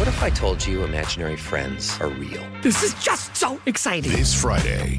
What if I told you imaginary friends are real? This is just so exciting. This Friday,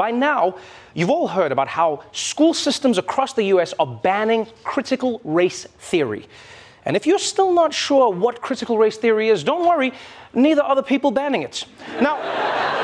By now, you've all heard about how school systems across the US are banning critical race theory. And if you're still not sure what critical race theory is, don't worry, neither are the people banning it. Now,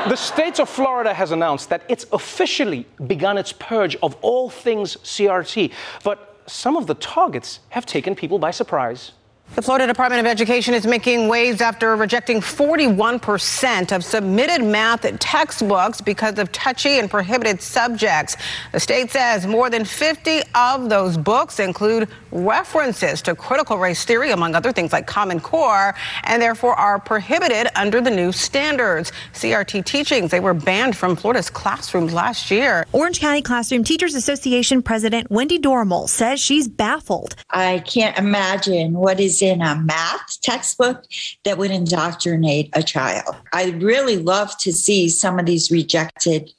the state of Florida has announced that it's officially begun its purge of all things CRT, but some of the targets have taken people by surprise. The Florida Department of Education is making waves after rejecting 41% of submitted math textbooks because of touchy and prohibited subjects. The state says more than 50 of those books include references to critical race theory, among other things like Common Core, and therefore are prohibited under the new standards. CRT teachings, they were banned from Florida's classrooms last year. Orange County Classroom Teachers Association President Wendy Doromal says she's baffled. I can't imagine what is in a math textbook that would indoctrinate a child. I'd really love to see some of these rejected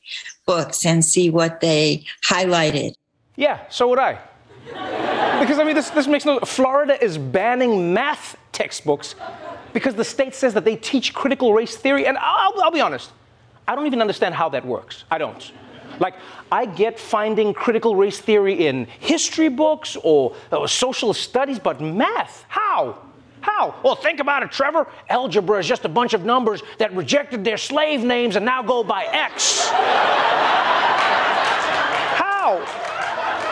books and see what they highlighted. Yeah, so would I. Because, I mean, this, this makes no Florida is banning math textbooks because the state says that they teach critical race theory. And I'll, I'll be honest, I don't even understand how that works. I don't. Like, I get finding critical race theory in history books or, social studies, but math, how? How? Well, think about it, Trevor. Algebra is just a bunch of numbers that rejected their slave names and now go by X. how?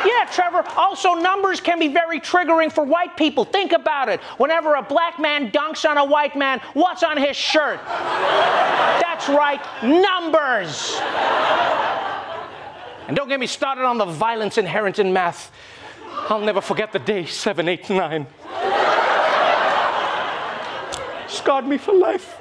Yeah, Trevor. Also, numbers can be very triggering for white people. Think about it. Whenever a black man dunks on a white man, what's on his shirt? That's right, numbers. And don't get me started on the violence inherent in math. I'll never forget the day 789. Scarred me for life.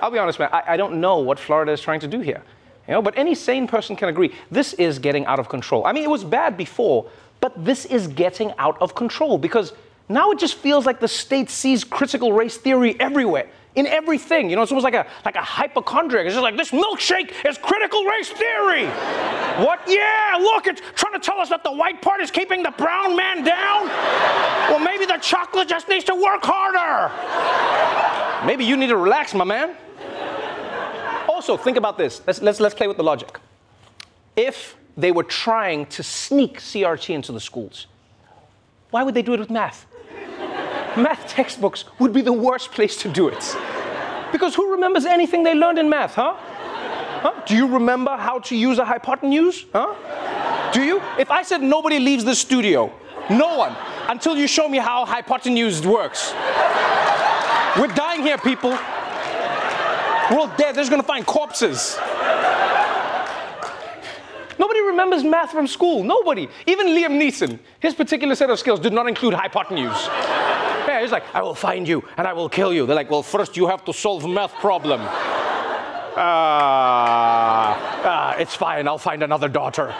I'll be honest, man, I, I, don't know what Florida is trying to do here. You know, but any sane person can agree this is getting out of control. I mean, it was bad before, but this is getting out of control because now it just feels like the state sees critical race theory everywhere in everything. You know, it's almost like a like a hypochondriac. It's just like this milkshake is critical race theory. what? Yeah, look, it's trying to tell us that the white part is keeping the brown man down. well, maybe the chocolate just needs to work harder. maybe you need to relax, my man. Also, think about this. Let's, let's, let's play with the logic. If they were trying to sneak CRT into the schools, why would they do it with math? Math textbooks would be the worst place to do it. Because who remembers anything they learned in math, huh? huh? Do you remember how to use a hypotenuse? Huh? Do you? If I said nobody leaves the studio, no one, until you show me how hypotenuse works. We're dying here, people. We're all dead. They're just gonna find corpses. Nobody remembers math from school. Nobody. Even Liam Neeson. His particular set of skills did not include hypotenuse. Yeah, he's like, I will find you and I will kill you. They're like, well, first you have to solve math problem. Ah, uh, uh, it's fine. I'll find another daughter.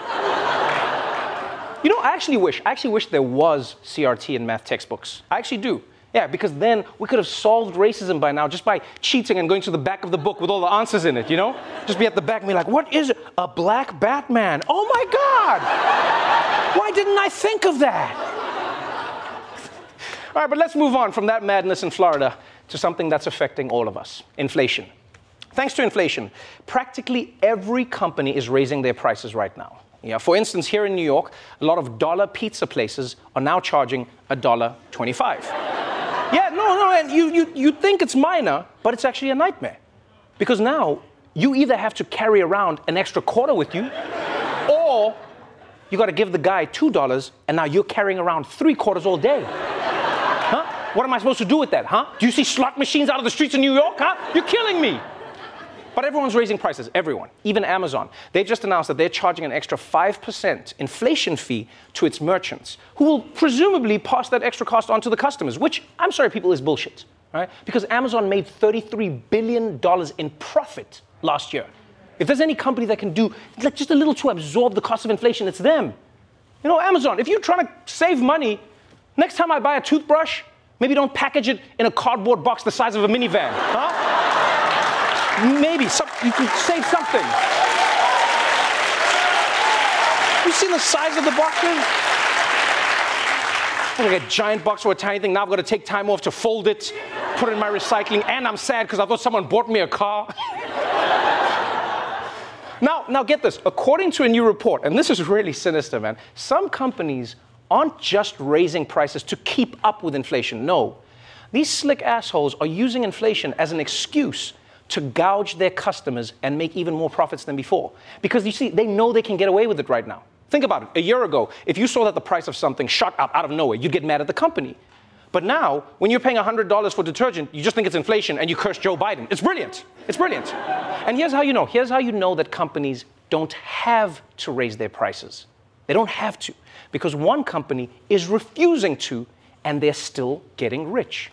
You know, I actually wish, I actually wish there was CRT in math textbooks. I actually do. Yeah, because then we could have solved racism by now just by cheating and going to the back of the book with all the answers in it, you know? Just be at the back and be like, what is? A black Batman? Oh my God! Why didn't I think of that? All right, but let's move on from that madness in Florida to something that's affecting all of us inflation. Thanks to inflation, practically every company is raising their prices right now. Yeah, for instance, here in New York, a lot of dollar pizza places are now charging a dollar twenty-five. yeah, no, no, and you, you, you think it's minor, but it's actually a nightmare. Because now you either have to carry around an extra quarter with you, or you got to give the guy $2 and now you're carrying around three quarters all day. What am I supposed to do with that, huh? Do you see slot machines out of the streets of New York, huh? You're killing me. But everyone's raising prices, everyone, even Amazon. They just announced that they're charging an extra 5% inflation fee to its merchants, who will presumably pass that extra cost on to the customers, which, I'm sorry, people, is bullshit, right? Because Amazon made $33 billion in profit last year. If there's any company that can do like just a little to absorb the cost of inflation, it's them. You know, Amazon, if you're trying to save money, next time I buy a toothbrush, maybe don't package it in a cardboard box the size of a minivan. Huh? maybe some, you can save something. You seen the size of the boxes? I'm like a giant box for a tiny thing. Now I've got to take time off to fold it, put it in my recycling, and I'm sad because I thought someone bought me a car. Now, now get this. According to a new report, and this is really sinister, man, some companies aren't just raising prices to keep up with inflation. No. These slick assholes are using inflation as an excuse to gouge their customers and make even more profits than before. Because you see, they know they can get away with it right now. Think about it. A year ago, if you saw that the price of something shot up out of nowhere, you'd get mad at the company. But now, when you're paying $100 for detergent, you just think it's inflation and you curse Joe Biden. It's brilliant. It's brilliant. And here's how you know. Here's how you know that companies don't have to raise their prices. They don't have to. Because one company is refusing to, and they're still getting rich.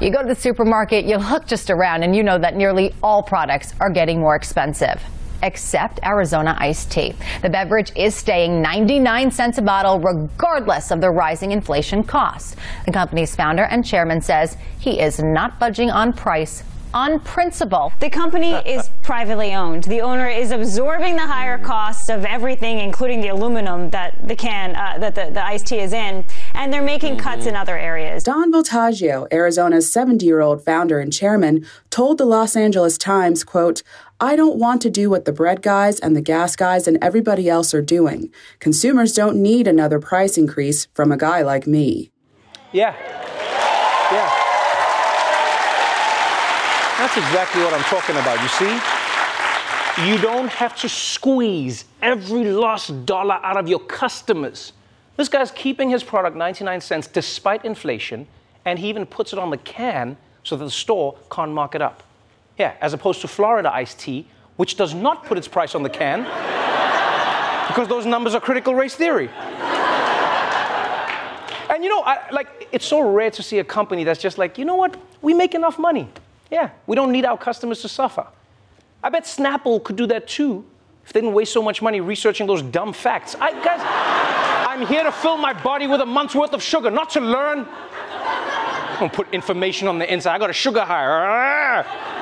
You go to the supermarket, you look just around, and you know that nearly all products are getting more expensive except Arizona iced tea. The beverage is staying 99 cents a bottle regardless of the rising inflation costs. The company's founder and chairman says he is not budging on price on principle. The company is privately owned. The owner is absorbing the higher cost of everything, including the aluminum that the can uh, that the, the iced tea is in, and they're making mm-hmm. cuts in other areas. Don Vultaggio, Arizona's 70-year-old founder and chairman, told the Los Angeles Times, quote, I don't want to do what the bread guys and the gas guys and everybody else are doing. Consumers don't need another price increase from a guy like me. Yeah. Yeah. That's exactly what I'm talking about. You see? You don't have to squeeze every lost dollar out of your customers. This guy's keeping his product 99 cents despite inflation, and he even puts it on the can so that the store can't mark it up. Yeah, as opposed to Florida iced tea, which does not put its price on the can because those numbers are critical race theory. and you know, I, like, it's so rare to see a company that's just like, you know what, we make enough money. Yeah, we don't need our customers to suffer. I bet Snapple could do that too if they didn't waste so much money researching those dumb facts. I, guys, I'm here to fill my body with a month's worth of sugar, not to learn. I'm gonna put information on the inside. I got a sugar high.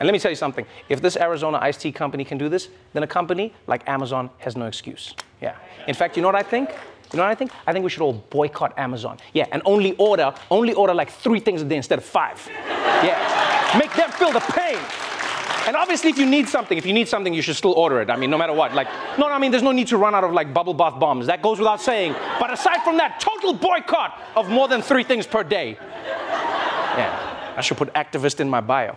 And let me tell you something if this Arizona iced tea company can do this, then a company like Amazon has no excuse. Yeah. In fact, you know what I think? You know what I think? I think we should all boycott Amazon. Yeah, and only order, only order like three things a day instead of five. Yeah. Make them feel the pain. And obviously, if you need something, if you need something, you should still order it. I mean, no matter what. Like, no, I mean, there's no need to run out of like bubble bath bombs. That goes without saying. But aside from that, total boycott of more than three things per day. Yeah, I should put activist in my bio.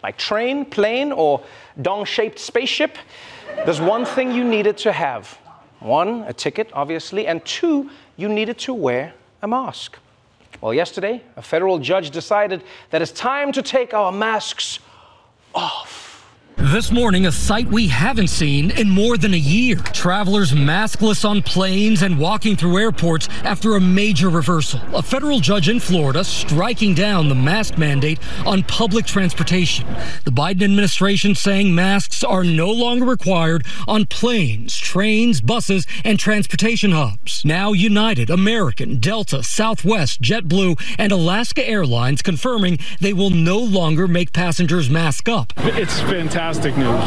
by train, plane, or dong shaped spaceship, there's one thing you needed to have one, a ticket, obviously, and two, you needed to wear a mask. Well, yesterday, a federal judge decided that it's time to take our masks off. This morning, a sight we haven't seen in more than a year. Travelers maskless on planes and walking through airports after a major reversal. A federal judge in Florida striking down the mask mandate on public transportation. The Biden administration saying masks are no longer required on planes, trains, buses, and transportation hubs. Now, United, American, Delta, Southwest, JetBlue, and Alaska Airlines confirming they will no longer make passengers mask up. It's fantastic news.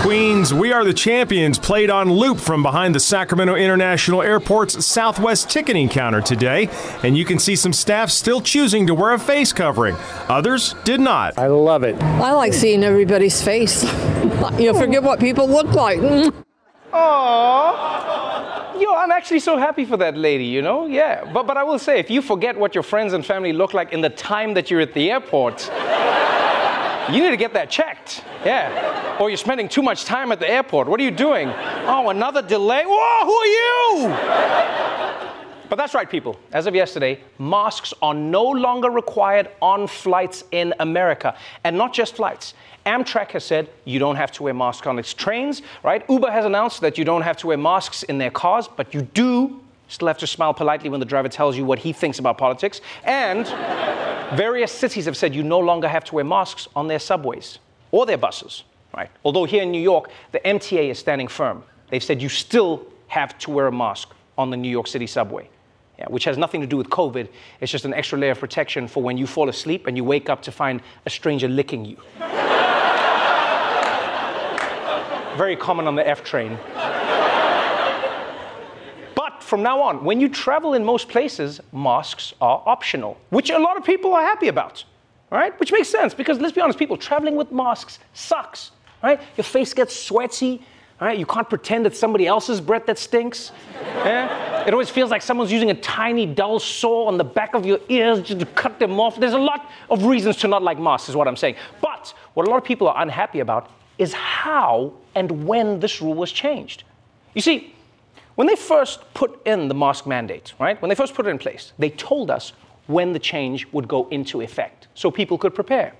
Queens, We Are the Champions played on loop from behind the Sacramento International Airport's Southwest ticketing counter today, and you can see some staff still choosing to wear a face covering. Others did not. I love it. I like seeing everybody's face. you forget what people look like. Aww. Yo, I'm actually so happy for that lady, you know? Yeah. But, but I will say, if you forget what your friends and family look like in the time that you're at the airport, you need to get that checked. Yeah. Or you're spending too much time at the airport. What are you doing? Oh, another delay? Whoa, who are you? But that's right, people. As of yesterday, masks are no longer required on flights in America. And not just flights. Amtrak has said you don't have to wear masks on its trains, right? Uber has announced that you don't have to wear masks in their cars, but you do still have to smile politely when the driver tells you what he thinks about politics. And various cities have said you no longer have to wear masks on their subways or their buses, right? Although here in New York, the MTA is standing firm. They've said you still have to wear a mask on the New York City subway. Yeah, which has nothing to do with COVID. It's just an extra layer of protection for when you fall asleep and you wake up to find a stranger licking you. Very common on the F train. But from now on, when you travel in most places, masks are optional, which a lot of people are happy about, right? Which makes sense because let's be honest, people traveling with masks sucks, right? Your face gets sweaty, right? You can't pretend it's somebody else's breath that stinks. Yeah? It always feels like someone's using a tiny dull saw on the back of your ears just to cut them off. There's a lot of reasons to not like masks, is what I'm saying. But what a lot of people are unhappy about is how and when this rule was changed. You see, when they first put in the mask mandate, right, when they first put it in place, they told us when the change would go into effect so people could prepare.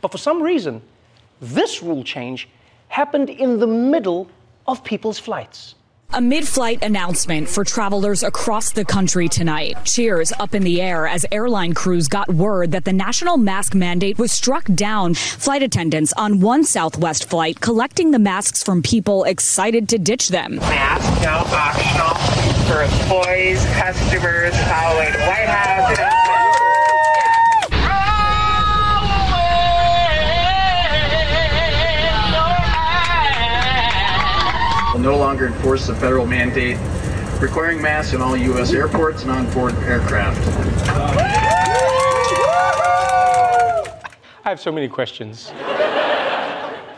But for some reason, this rule change happened in the middle of people's flights. A mid flight announcement for travelers across the country tonight. Cheers up in the air as airline crews got word that the national mask mandate was struck down. Flight attendants on one Southwest flight collecting the masks from people excited to ditch them. Mask now optional for employees, customers following White House. No longer enforce the federal mandate requiring masks in all U.S. airports and on-board aircraft. I have so many questions.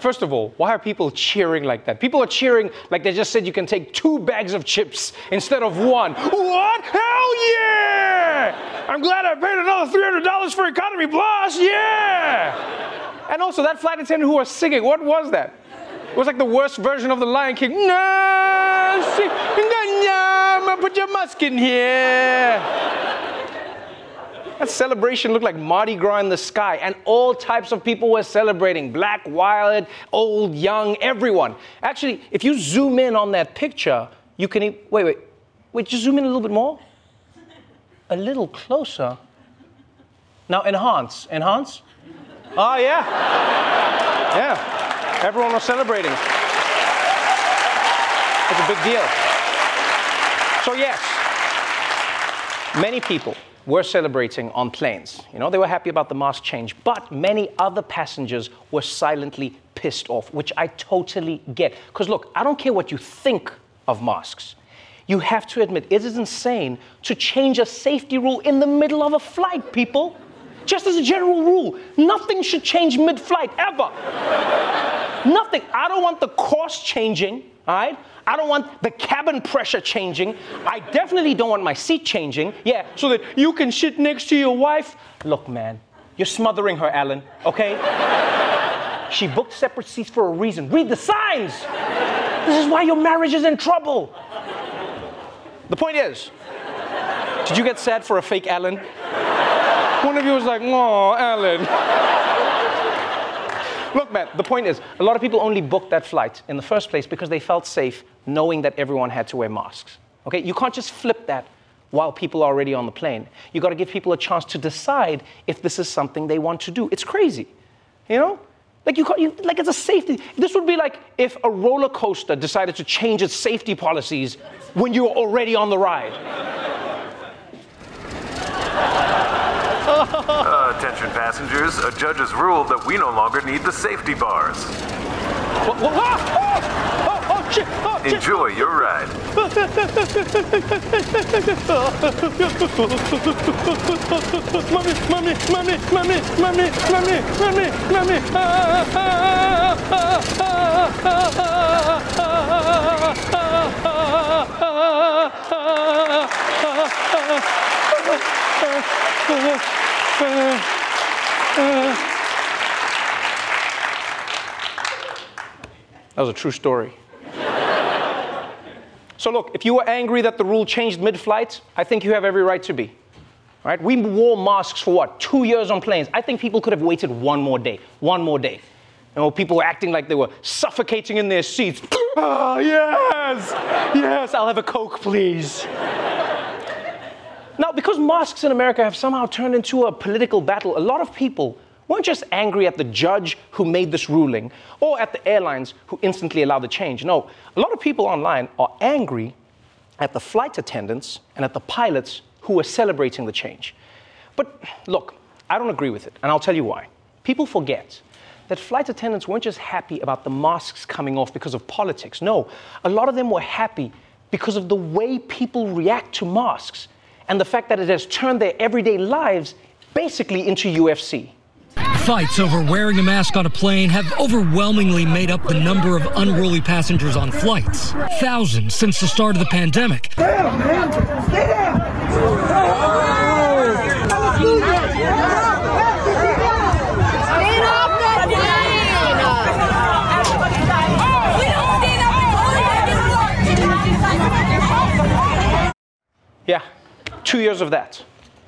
First of all, why are people cheering like that? People are cheering like they just said you can take two bags of chips instead of one. What? Hell yeah! I'm glad I paid another $300 for Economy Plus, yeah! And also, that flight attendant who was singing, what was that? It was like the worst version of the Lion King. Put your musk in here. That celebration looked like Mardi Gras in the sky, and all types of people were celebrating black, wild, old, young, everyone. Actually, if you zoom in on that picture, you can. E- wait, wait, wait, just zoom in a little bit more. A little closer. Now, enhance. Enhance? Oh, yeah. Yeah. Everyone was celebrating. It's a big deal. So, yes, many people were celebrating on planes. You know, they were happy about the mask change, but many other passengers were silently pissed off, which I totally get. Because, look, I don't care what you think of masks. You have to admit, it is insane to change a safety rule in the middle of a flight, people. Just as a general rule, nothing should change mid flight ever. nothing. I don't want the course changing, all right? I don't want the cabin pressure changing. I definitely don't want my seat changing. Yeah, so that you can sit next to your wife. Look, man, you're smothering her, Alan, okay? she booked separate seats for a reason. Read the signs. This is why your marriage is in trouble. The point is, did you get sad for a fake Alan? One of you was like, oh, Alan. Look, man, the point is, a lot of people only booked that flight in the first place because they felt safe knowing that everyone had to wear masks. Okay? You can't just flip that while people are already on the plane. You got to give people a chance to decide if this is something they want to do. It's crazy. You know? Like you, can't, you like it's a safety. This would be like if a roller coaster decided to change its safety policies when you're already on the ride. Uh, attention passengers, a judge has ruled that we no longer need the safety bars. What, what, what? Oh, oh, oh, shit, shit. Enjoy your ride. Mommy, mommy, mommy, mommy, mommy, mommy, mommy, mommy. Ah, ah, ah, ah, ah, That was a true story. so, look, if you were angry that the rule changed mid flight, I think you have every right to be. Right? We wore masks for what? Two years on planes. I think people could have waited one more day. One more day. You know, people were acting like they were suffocating in their seats. oh, yes! Yes, I'll have a Coke, please. Now, because masks in America have somehow turned into a political battle, a lot of people weren't just angry at the judge who made this ruling or at the airlines who instantly allowed the change. No, a lot of people online are angry at the flight attendants and at the pilots who were celebrating the change. But look, I don't agree with it, and I'll tell you why. People forget that flight attendants weren't just happy about the masks coming off because of politics. No, a lot of them were happy because of the way people react to masks and the fact that it has turned their everyday lives basically into UFC. Fights over wearing a mask on a plane have overwhelmingly made up the number of unruly passengers on flights. Thousands since the start of the pandemic. Yeah, two years of that.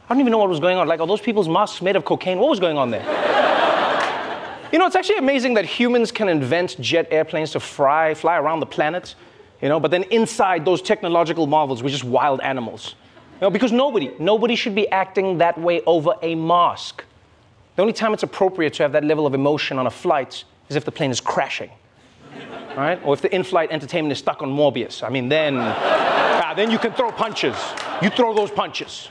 I don't even know what was going on. Like, are those people's masks made of cocaine? What was going on there? you know, it's actually amazing that humans can invent jet airplanes to fly, fly around the planet, you know, but then inside those technological marvels, we're just wild animals. You know, because nobody, nobody should be acting that way over a mask. The only time it's appropriate to have that level of emotion on a flight is if the plane is crashing, right? Or if the in-flight entertainment is stuck on Morbius. I mean, then, ah, then you can throw punches. You throw those punches.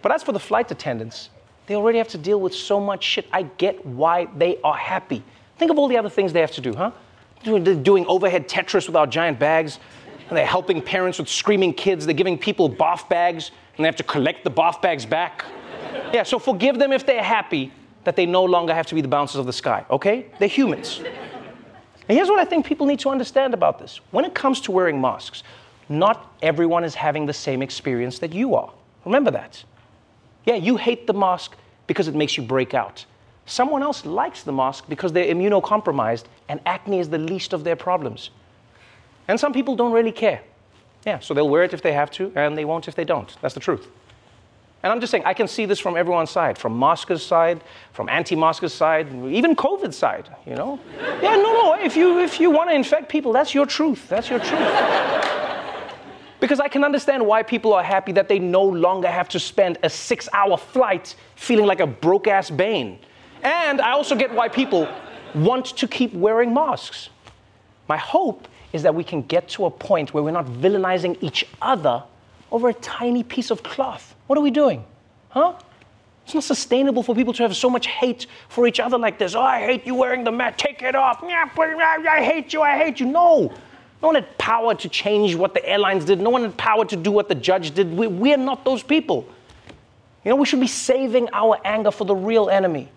But as for the flight attendants, they already have to deal with so much shit. I get why they are happy. Think of all the other things they have to do, huh? They're doing overhead Tetris with our giant bags, and they're helping parents with screaming kids. They're giving people bath bags, and they have to collect the bath bags back. Yeah, so forgive them if they're happy that they no longer have to be the bouncers of the sky, okay? They're humans. And here's what I think people need to understand about this. When it comes to wearing masks, not everyone is having the same experience that you are. Remember that. Yeah, you hate the mask because it makes you break out. Someone else likes the mask because they're immunocompromised and acne is the least of their problems. And some people don't really care. Yeah, so they'll wear it if they have to, and they won't if they don't. That's the truth. And I'm just saying, I can see this from everyone's side, from maskers' side, from anti-maskers' side, even COVID side, you know? Yeah, no, no, if you, if you want to infect people, that's your truth. That's your truth. Because I can understand why people are happy that they no longer have to spend a six hour flight feeling like a broke ass Bane. And I also get why people want to keep wearing masks. My hope is that we can get to a point where we're not villainizing each other over a tiny piece of cloth. What are we doing? Huh? It's not sustainable for people to have so much hate for each other like this. Oh, I hate you wearing the mask. Take it off. I hate you. I hate you. No. No one had power to change what the airlines did. No one had power to do what the judge did. We, we're not those people. You know, we should be saving our anger for the real enemy.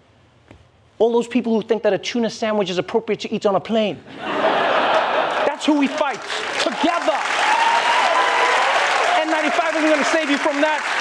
All those people who think that a tuna sandwich is appropriate to eat on a plane. That's who we fight together. N95 isn't going to save you from that.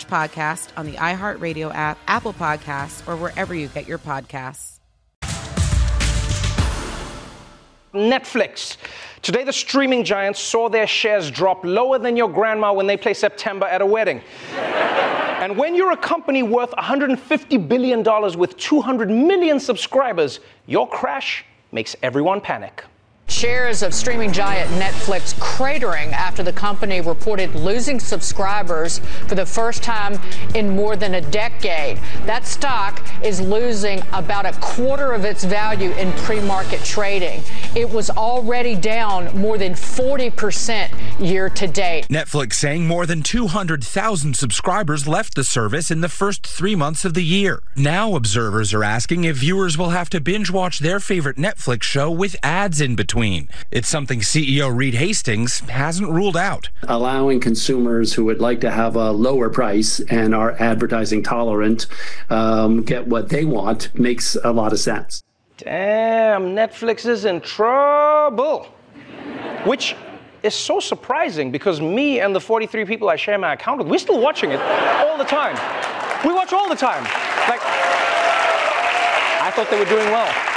podcast on the iHeartRadio app, Apple Podcasts, or wherever you get your podcasts. Netflix. Today, the streaming giants saw their shares drop lower than your grandma when they play September at a wedding. and when you're a company worth $150 billion with 200 million subscribers, your crash makes everyone panic. Shares of streaming giant Netflix cratering after the company reported losing subscribers for the first time in more than a decade. That stock is losing about a quarter of its value in pre market trading. It was already down more than 40% year to date. Netflix saying more than 200,000 subscribers left the service in the first three months of the year. Now, observers are asking if viewers will have to binge watch their favorite Netflix show with ads in between. It's something CEO Reed Hastings hasn't ruled out. Allowing consumers who would like to have a lower price and are advertising tolerant um, get what they want makes a lot of sense. Damn, Netflix is in trouble. Which is so surprising because me and the 43 people I share my account with, we're still watching it all the time. We watch all the time. Like, I thought they were doing well.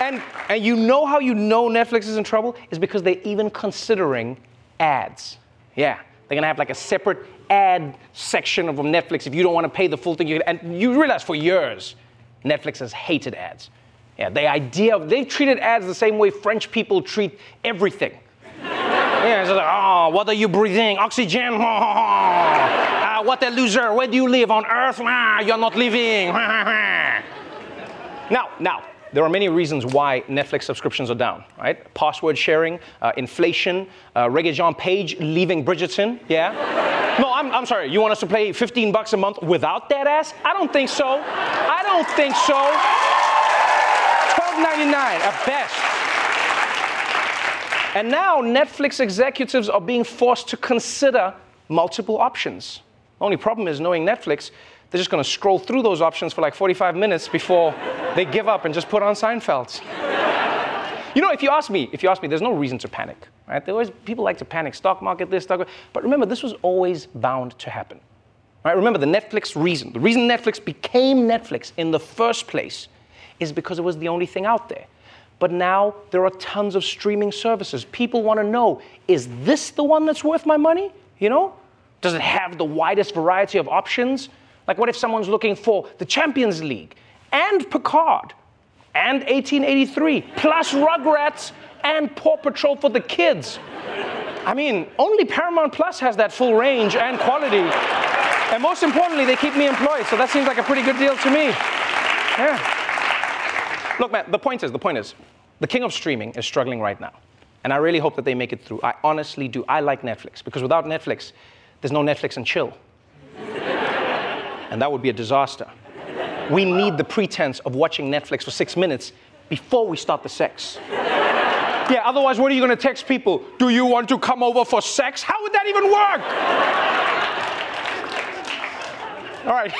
And, and you know how you know Netflix is in trouble? Is because they're even considering ads. Yeah, they're gonna have like a separate ad section of Netflix if you don't wanna pay the full thing. And you realize for years, Netflix has hated ads. Yeah, the idea of, they've treated ads the same way French people treat everything. yeah, it's like, oh, what are you breathing? Oxygen. uh, what a loser. Where do you live? On Earth? Ah, you're not living. now, now, there are many reasons why Netflix subscriptions are down, right? Password sharing, uh, inflation, uh, Regé-Jean Page leaving Bridgerton, yeah? no, I'm, I'm sorry, you want us to pay 15 bucks a month without that ass? I don't think so. I don't think so. 12.99 at best. And now Netflix executives are being forced to consider multiple options. Only problem is knowing Netflix, they're just to scroll through those options for like 45 minutes before they give up and just put on Seinfeld. you know, if you ask me, if you ask me, there's no reason to panic, right? There always people like to panic, stock market this, stock, but remember, this was always bound to happen. Right? Remember, the Netflix reason, the reason Netflix became Netflix in the first place is because it was the only thing out there. But now there are tons of streaming services. People want to know, is this the one that's worth my money? You know? Does it have the widest variety of options? Like, what if someone's looking for the Champions League and Picard and 1883 plus Rugrats and Paw Patrol for the kids? I mean, only Paramount Plus has that full range and quality. And most importantly, they keep me employed, so that seems like a pretty good deal to me. Yeah. Look, man, the point is, the point is, the king of streaming is struggling right now. And I really hope that they make it through. I honestly do. I like Netflix because without Netflix, there's no Netflix and chill and that would be a disaster. We need the pretense of watching Netflix for six minutes before we start the sex. Yeah, otherwise, what are you to text people? Do you want to come over for sex? How would that even work? All right.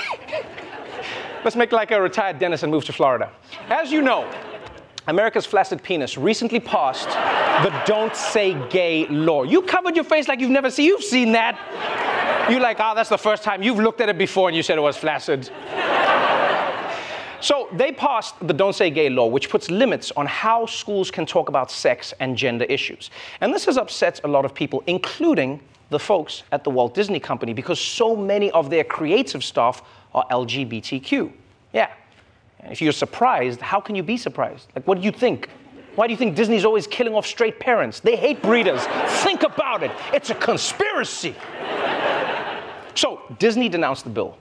Let's make like a retired dentist and move to Florida. As you know, America's flaccid penis recently passed the Don't Say Gay law. You covered your face like you've never seen. You've seen that. You're like, oh, that's the first time you've looked at it before and you said it was flaccid. So they passed the Don't Say Gay law, which puts limits on how schools can talk about sex and gender issues. And this has upset a lot of people, including the folks at the Walt Disney Company, because so many of their creative staff are LGBTQ. Yeah. If you're surprised, how can you be surprised? Like, what do you think? Why do you think Disney's always killing off straight parents? They hate breeders. think about it. It's a conspiracy. So Disney denounced the bill.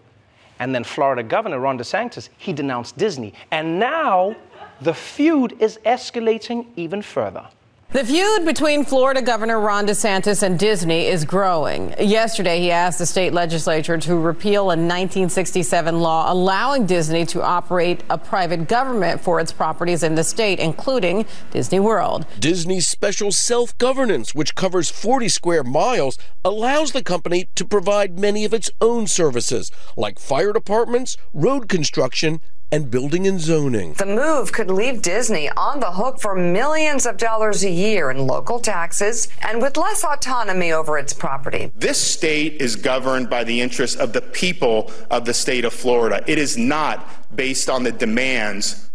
And then Florida Governor Ron DeSantis, he denounced Disney. And now the feud is escalating even further. The feud between Florida Governor Ron DeSantis and Disney is growing. Yesterday, he asked the state legislature to repeal a 1967 law allowing Disney to operate a private government for its properties in the state, including Disney World. Disney's special self governance, which covers 40 square miles, allows the company to provide many of its own services, like fire departments, road construction, and building and zoning. The move could leave Disney on the hook for millions of dollars a year in local taxes and with less autonomy over its property. This state is governed by the interests of the people of the state of Florida. It is not based on the demands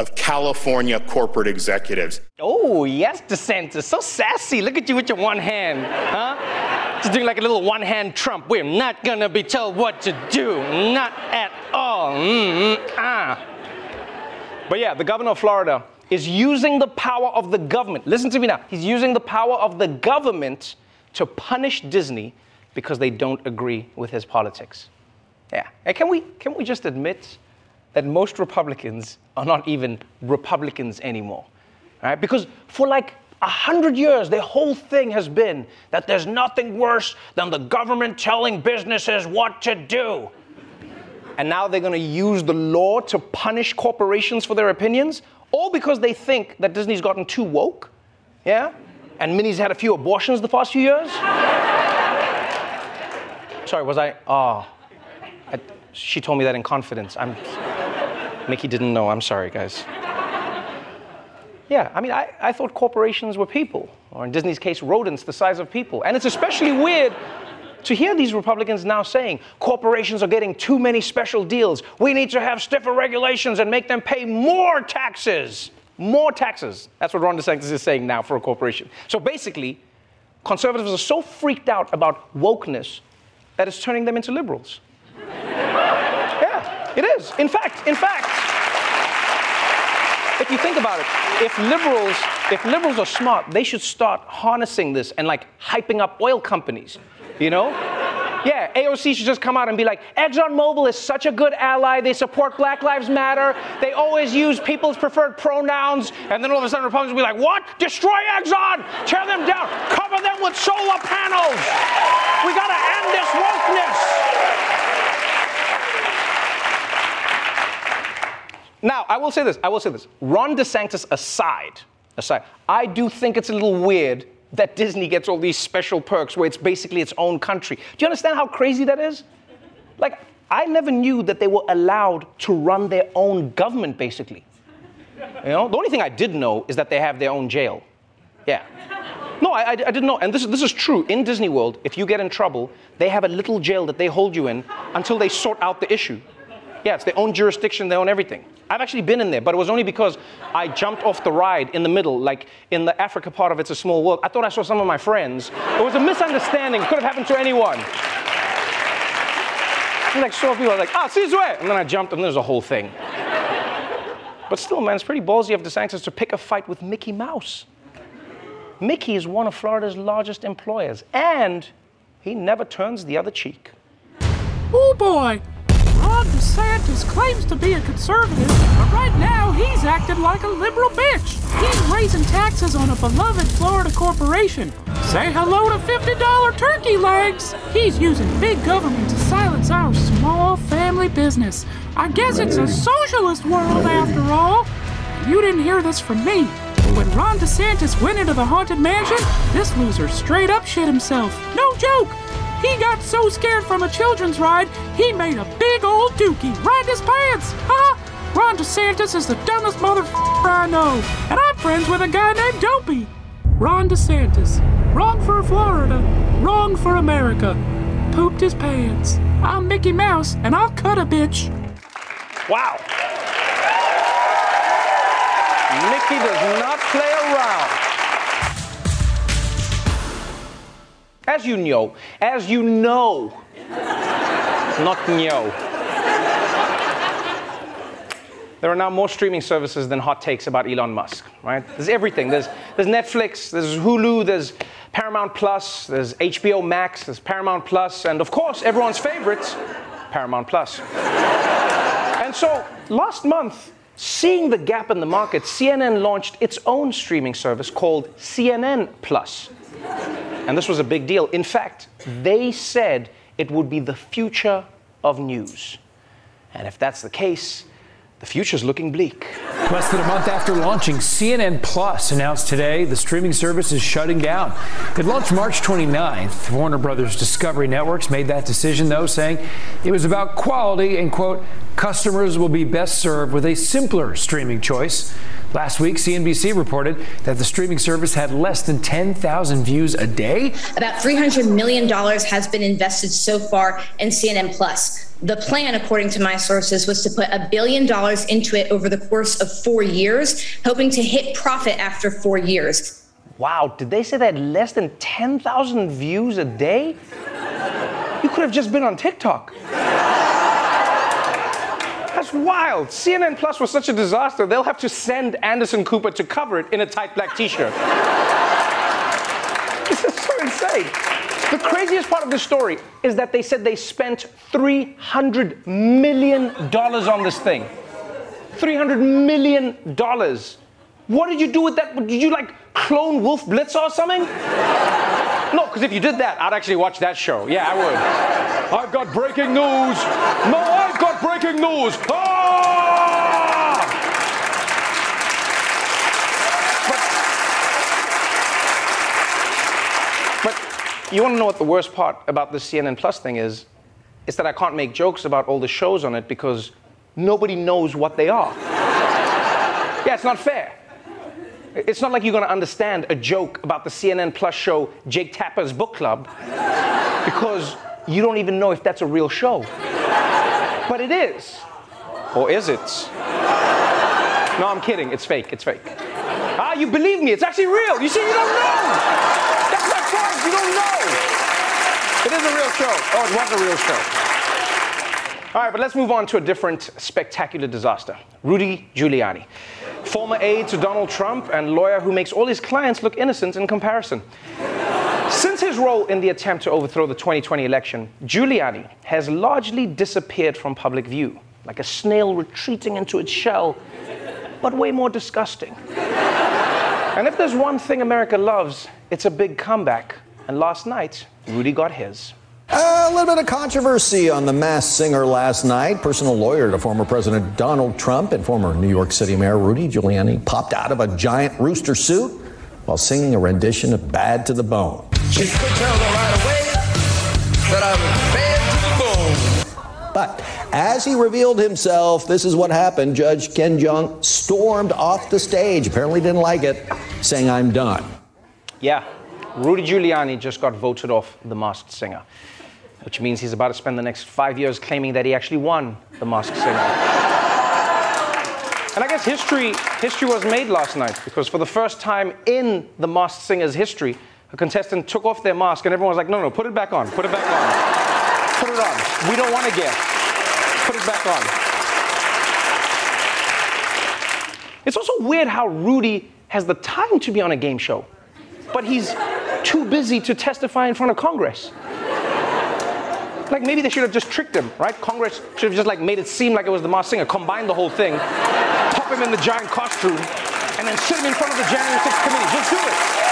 of California corporate executives. Oh, yes, DeSantis. So sassy. Look at you with your one hand, huh? Doing like a little one hand Trump. We're not gonna be told what to do. Not at all. Mm, ah. But yeah, the governor of Florida is using the power of the government. Listen to me now. He's using the power of the government to punish Disney because they don't agree with his politics. Yeah. And can we, can we just admit that most Republicans are not even Republicans anymore? Right? Because for like a hundred years, the whole thing has been that there's nothing worse than the government telling businesses what to do. And now they're going to use the law to punish corporations for their opinions, all because they think that Disney's gotten too woke. Yeah? And Minnie's had a few abortions the past few years. Sorry, was I? Oh, I, she told me that in confidence. I'm. Mickey didn't know. I'm sorry, guys. Yeah, I mean, I, I thought corporations were people, or in Disney's case, rodents the size of people. And it's especially weird to hear these Republicans now saying corporations are getting too many special deals. We need to have stiffer regulations and make them pay more taxes. More taxes. That's what Ron DeSantis is saying now for a corporation. So basically, conservatives are so freaked out about wokeness that it's turning them into liberals. yeah, it is. In fact, in fact, if you think about it, if liberals, if liberals are smart, they should start harnessing this and like hyping up oil companies. You know? Yeah, AOC should just come out and be like, ExxonMobil is such a good ally. They support Black Lives Matter. They always use people's preferred pronouns. And then all of a sudden, Republicans will be like, what? Destroy Exxon! Tear them down! Cover them with solar panels! We gotta end this wokeness! Now, I will say this. I will say this. Ron DeSantis aside, aside, I do think it's a little weird that Disney gets all these special perks where it's basically its own country. Do you understand how crazy that is? Like, I never knew that they were allowed to run their own government, basically. You know, the only thing I did know is that they have their own jail. Yeah. No, I, I, I didn't know. And this, this is true. In Disney World, if you get in trouble, they have a little jail that they hold you in until they sort out the issue. Yeah, it's their own jurisdiction, their own everything. I've actually been in there, but it was only because I jumped off the ride in the middle, like in the Africa part of It's a Small World. I thought I saw some of my friends. It was a misunderstanding. Could have happened to anyone. I like saw people I was like, ah, Sizwe! And then I jumped and there's a whole thing. But still, man, it's pretty ballsy of the DeSantis to pick a fight with Mickey Mouse. Mickey is one of Florida's largest employers, and he never turns the other cheek. Oh boy, Ron DeSantis claims to be a conservative, but right now he's acting like a liberal bitch. He's raising taxes on a beloved Florida corporation. Say hello to $50 turkey legs. He's using big government to silence our small family business. I guess it's a socialist world after all. You didn't hear this from me. When Ron DeSantis went into the haunted mansion, this loser straight up shit himself. No joke. He got so scared from a children's ride, he made a big old dookie in his pants. Huh? Ron DeSantis is the dumbest motherfucker I know, and I'm friends with a guy named Dopey. Ron DeSantis. Wrong for Florida. Wrong for America. Pooped his pants. I'm Mickey Mouse, and I'll cut a bitch. Wow. Mickey does not play around. As you know, as you know, not know. There are now more streaming services than hot takes about Elon Musk, right? There's everything. There's, there's Netflix, there's Hulu, there's Paramount Plus, there's HBO Max, there's Paramount Plus, and of course, everyone's favorites, Paramount Plus. and so last month, Seeing the gap in the market, CNN launched its own streaming service called CNN Plus. And this was a big deal. In fact, they said it would be the future of news. And if that's the case, the future's looking bleak. Less than a month after launching, CNN Plus announced today the streaming service is shutting down. It launched March 29th. Warner Brothers Discovery Networks made that decision, though, saying it was about quality and, quote, customers will be best served with a simpler streaming choice. Last week, CNBC reported that the streaming service had less than 10,000 views a day. About $300 million has been invested so far in CNN Plus. The plan, according to my sources, was to put a billion dollars into it over the course of four years, hoping to hit profit after four years. Wow, did they say that less than 10,000 views a day? You could have just been on TikTok. Wild. CNN Plus was such a disaster, they'll have to send Anderson Cooper to cover it in a tight black t shirt. this is so insane. The craziest part of the story is that they said they spent $300 million on this thing. $300 million. What did you do with that? Did you like clone Wolf Blitzer or something? No, because if you did that, I'd actually watch that show. Yeah, I would. I've got breaking news. No, I've got breaking news. Ah! But, but you want to know what the worst part about the CNN Plus thing is? It's that I can't make jokes about all the shows on it because nobody knows what they are. yeah, it's not fair. It's not like you're going to understand a joke about the CNN Plus show Jake Tapper's Book Club because you don't even know if that's a real show. But it is. Or is it? No, I'm kidding. It's fake. It's fake. Ah, you believe me. It's actually real. You see, you don't know. That's my point. You don't know. It is a real show. Oh, it was a real show. All right, but let's move on to a different spectacular disaster Rudy Giuliani former aide to Donald Trump and lawyer who makes all his clients look innocent in comparison. Since his role in the attempt to overthrow the 2020 election, Giuliani has largely disappeared from public view, like a snail retreating into its shell, but way more disgusting. And if there's one thing America loves, it's a big comeback. And last night, Rudy got his. A little bit of controversy on the Masked Singer last night. Personal lawyer to former President Donald Trump and former New York City Mayor Rudy Giuliani popped out of a giant rooster suit while singing a rendition of Bad to the Bone. She could tell right away that I'm bad to the bone. But as he revealed himself, this is what happened. Judge Ken Jeong stormed off the stage, apparently didn't like it, saying, I'm done. Yeah, Rudy Giuliani just got voted off The Masked Singer which means he's about to spend the next five years claiming that he actually won the Masked Singer. and I guess history, history was made last night because for the first time in the Masked Singer's history, a contestant took off their mask and everyone was like, no, no, put it back on, put it back on, put it on. We don't want to guess. Put it back on. It's also weird how Rudy has the time to be on a game show, but he's too busy to testify in front of Congress. Like maybe they should have just tricked him, right? Congress should have just like made it seem like it was the Masked Singer, combined the whole thing, pop him in the giant costume, and then sit him in front of the January 6th committee. Just do it.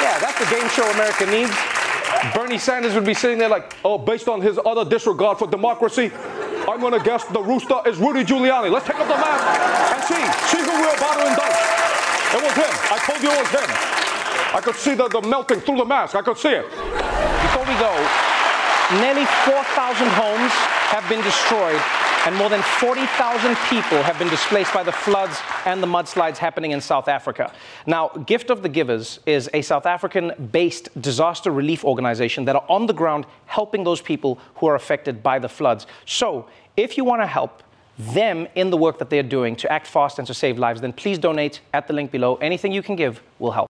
Yeah, that's the game show America needs. Bernie Sanders would be sitting there like, oh, based on his utter disregard for democracy, I'm gonna guess the rooster is Rudy Giuliani. Let's take off the mask and see, see who we're about to indict. It was him. I told you it was him. I could see the, the melting through the mask. I could see it. Before we go, nearly 4,000 homes have been destroyed and more than 40,000 people have been displaced by the floods and the mudslides happening in South Africa. Now, Gift of the Givers is a South African based disaster relief organization that are on the ground helping those people who are affected by the floods. So, if you want to help, them in the work that they're doing to act fast and to save lives, then please donate at the link below. Anything you can give will help.